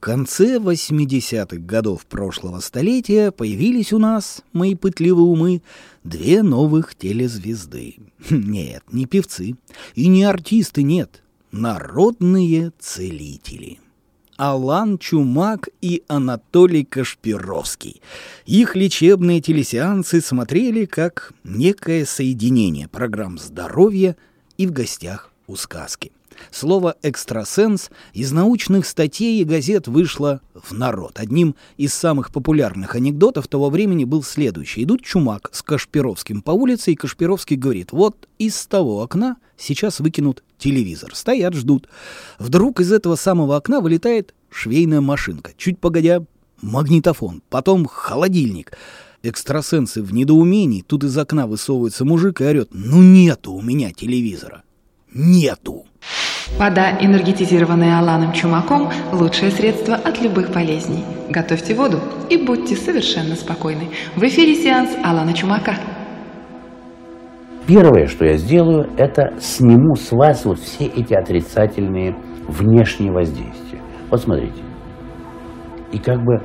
В конце 80-х годов прошлого столетия появились у нас, мои пытливые умы, две новых телезвезды. Нет, не певцы и не артисты, нет, народные целители. Алан Чумак и Анатолий Кашпировский. Их лечебные телесеансы смотрели как некое соединение программ здоровья и в гостях у сказки. Слово «экстрасенс» из научных статей и газет вышло в народ. Одним из самых популярных анекдотов того времени был следующий. Идут Чумак с Кашпировским по улице, и Кашпировский говорит, вот из того окна сейчас выкинут телевизор. Стоят, ждут. Вдруг из этого самого окна вылетает швейная машинка. Чуть погодя, магнитофон, потом холодильник. Экстрасенсы в недоумении, тут из окна высовывается мужик и орет, ну нету у меня телевизора. Нету. Вода, энергетизированная Аланом Чумаком, лучшее средство от любых болезней. Готовьте воду и будьте совершенно спокойны. В эфире сеанс Алана Чумака. Первое, что я сделаю, это сниму с вас вот все эти отрицательные внешние воздействия. Вот смотрите. И как бы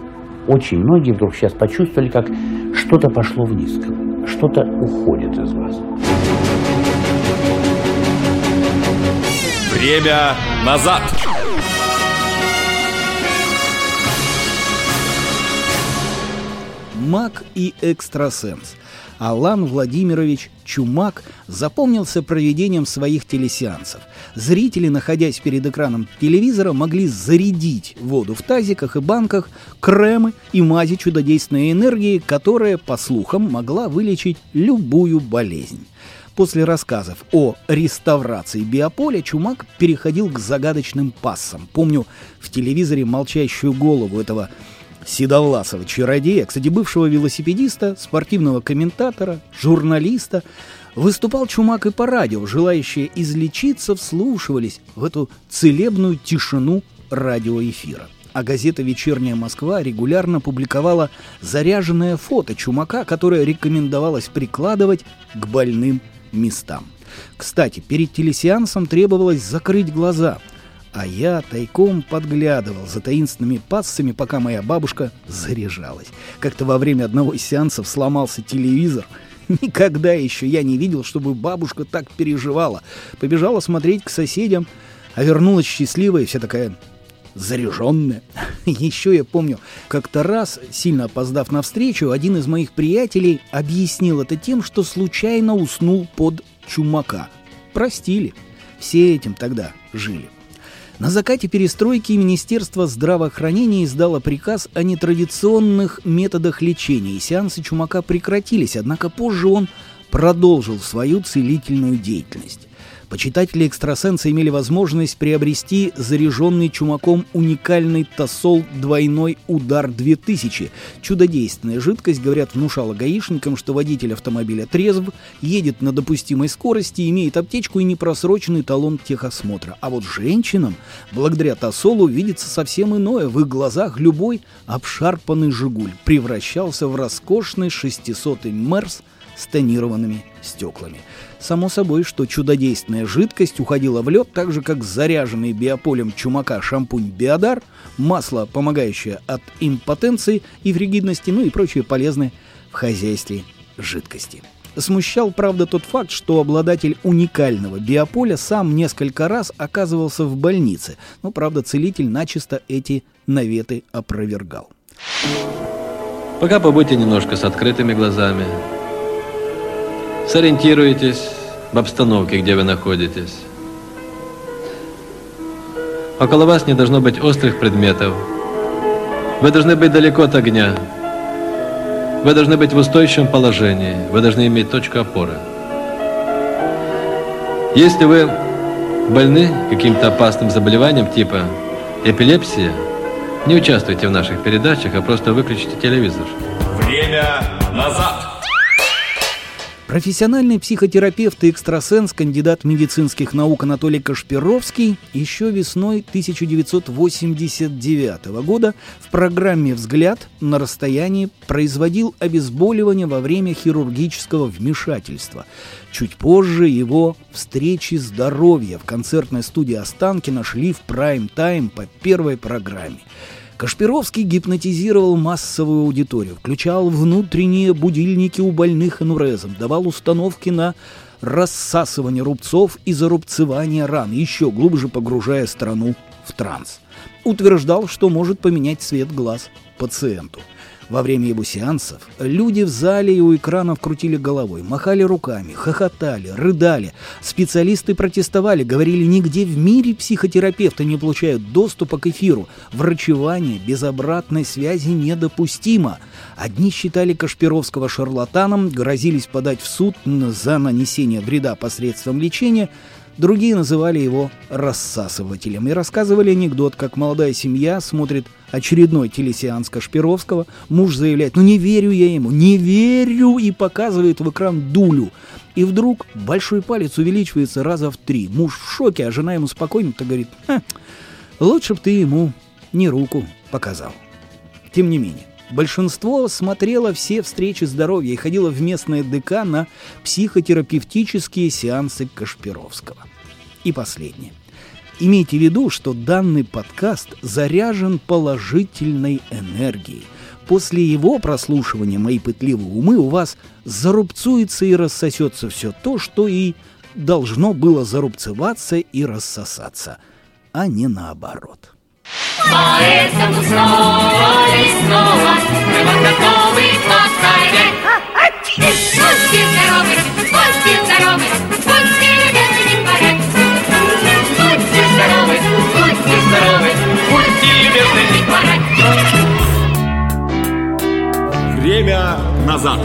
очень многие вдруг сейчас почувствовали, как что-то пошло вниз, что-то уходит из вас. Время назад! Маг и экстрасенс. Алан Владимирович Чумак запомнился проведением своих телесеансов. Зрители, находясь перед экраном телевизора, могли зарядить воду в тазиках и банках, кремы и мази чудодейственной энергии, которая, по слухам, могла вылечить любую болезнь. После рассказов о реставрации биополя Чумак переходил к загадочным пассам. Помню в телевизоре молчащую голову этого седовласого чародея, кстати, бывшего велосипедиста, спортивного комментатора, журналиста. Выступал Чумак и по радио, желающие излечиться вслушивались в эту целебную тишину радиоэфира а газета «Вечерняя Москва» регулярно публиковала заряженное фото Чумака, которое рекомендовалось прикладывать к больным местам. Кстати, перед телесеансом требовалось закрыть глаза, а я тайком подглядывал за таинственными пассами, пока моя бабушка заряжалась. Как-то во время одного из сеансов сломался телевизор. Никогда еще я не видел, чтобы бабушка так переживала. Побежала смотреть к соседям, а вернулась счастливая, вся такая заряженная. Еще я помню, как-то раз, сильно опоздав на встречу, один из моих приятелей объяснил это тем, что случайно уснул под чумака. Простили. Все этим тогда жили. На закате перестройки Министерство здравоохранения издало приказ о нетрадиционных методах лечения, и сеансы чумака прекратились, однако позже он продолжил свою целительную деятельность. Почитатели экстрасенса имели возможность приобрести заряженный чумаком уникальный тосол «Двойной удар 2000». Чудодейственная жидкость, говорят, внушала гаишникам, что водитель автомобиля трезв, едет на допустимой скорости, имеет аптечку и непросроченный талон техосмотра. А вот женщинам, благодаря тосолу, видится совсем иное. В их глазах любой обшарпанный «Жигуль» превращался в роскошный 600-й «Мерс» с тонированными стеклами. Само собой, что чудодейственная жидкость уходила в лед, так же как заряженный биополем чумака шампунь Биодар, масло, помогающее от импотенции и фригидности, ну и прочие полезные в хозяйстве жидкости. Смущал, правда, тот факт, что обладатель уникального биополя сам несколько раз оказывался в больнице, но, правда, целитель начисто эти наветы опровергал. Пока побудьте немножко с открытыми глазами, Сориентируйтесь в обстановке, где вы находитесь. Около вас не должно быть острых предметов. Вы должны быть далеко от огня. Вы должны быть в устойчивом положении. Вы должны иметь точку опоры. Если вы больны каким-то опасным заболеванием типа эпилепсия, не участвуйте в наших передачах, а просто выключите телевизор. Время назад! Профессиональный психотерапевт и экстрасенс, кандидат медицинских наук Анатолий Кашпировский еще весной 1989 года в программе «Взгляд» на расстоянии производил обезболивание во время хирургического вмешательства. Чуть позже его «Встречи здоровья» в концертной студии Останкина шли в прайм-тайм по первой программе. Кашпировский гипнотизировал массовую аудиторию, включал внутренние будильники у больных энурезом, давал установки на рассасывание рубцов и зарубцевание ран, еще глубже погружая страну в транс. Утверждал, что может поменять цвет глаз пациенту – во время его сеансов люди в зале и у экранов крутили головой, махали руками, хохотали, рыдали. Специалисты протестовали, говорили, нигде в мире психотерапевты не получают доступа к эфиру. Врачевание без обратной связи недопустимо. Одни считали Кашпировского шарлатаном, грозились подать в суд за нанесение вреда посредством лечения – Другие называли его рассасывателем и рассказывали анекдот, как молодая семья смотрит очередной телесеанс Кашпировского, муж заявляет, ну не верю я ему, не верю, и показывает в экран дулю. И вдруг большой палец увеличивается раза в три. Муж в шоке, а жена ему спокойно-то говорит, лучше бы ты ему не руку показал. Тем не менее, Большинство смотрело все встречи здоровья и ходило в местное ДК на психотерапевтические сеансы Кашпировского. И последнее. Имейте в виду, что данный подкаст заряжен положительной энергией. После его прослушивания, мои пытливые умы, у вас зарубцуется и рассосется все то, что и должно было зарубцеваться и рассосаться, а не наоборот. Поэтому снова и снова мы вам готовы повторять. Будьте здоровы, будьте здоровы, будьте любезны, не порядок. Будьте здоровы, будьте здоровы, будьте любезны, не порядок. Время назад.